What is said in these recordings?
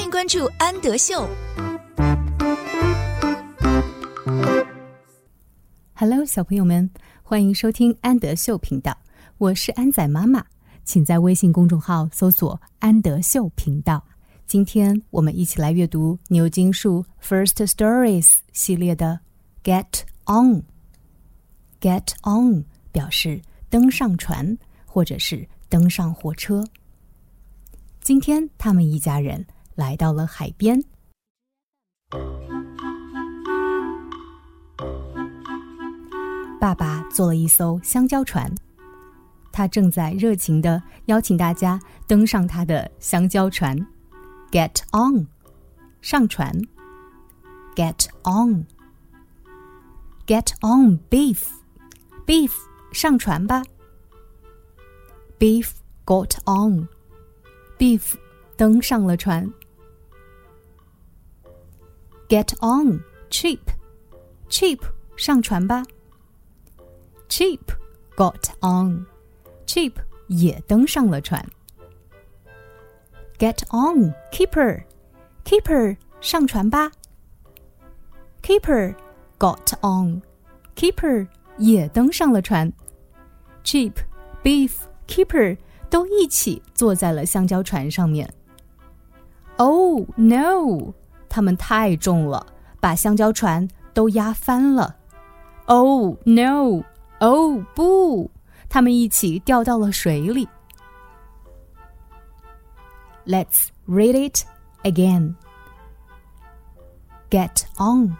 欢迎关注安德秀。Hello，小朋友们，欢迎收听安德秀频道，我是安仔妈妈，请在微信公众号搜索“安德秀频道”。今天我们一起来阅读牛津树 First Stories 系列的 Get On。Get On 表示登上船，或者是登上火车。今天他们一家人来到了海边。爸爸坐了一艘香蕉船，他正在热情的邀请大家登上他的香蕉船。Get on，上船。Get on，Get on beef，beef 上船吧。Beef got on，beef 登上了船。Get on, Chip, Chip. 上船吧。Chip. Got on, Chip. Get on, Kipper, Kipper. 上船吧。Kipper. Got on, Kipper. Chip, Biff, Kipper. 都一起坐在了橡胶船上面。Oh no! 它们太重了，把香蕉船都压翻了。Oh no！哦不！它们一起掉到了水里。Let's oh, read it again. Get on.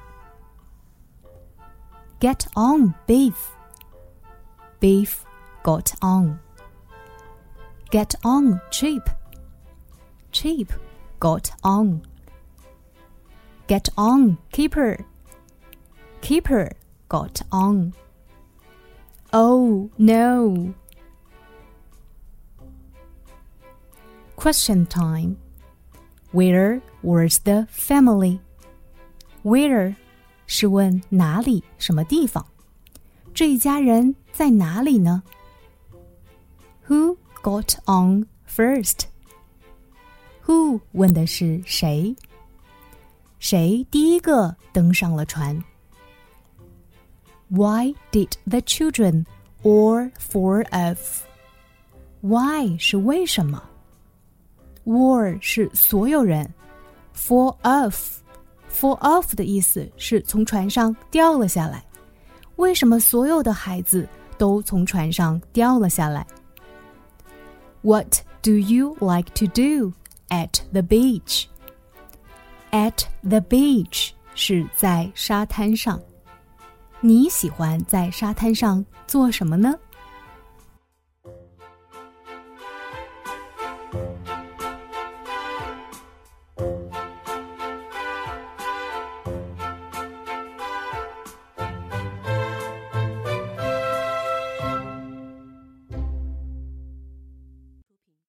Get on, Biff. Biff got on. Get on, Chip. Chip got on get on. Kipper. Kipper got on. Oh no. Question time. Where was the family? Where? 是问哪里？什么地方？这一家人在哪里呢？Who got on first？Who 问的是谁？谁第一个登上了船？Why did the children or four of? Why 是为什么？War 是所有人，fall off，fall off 的意思是从船上掉了下来。为什么所有的孩子都从船上掉了下来？What do you like to do at the beach? At the beach 是在沙滩上。你喜欢在沙滩上做什么呢？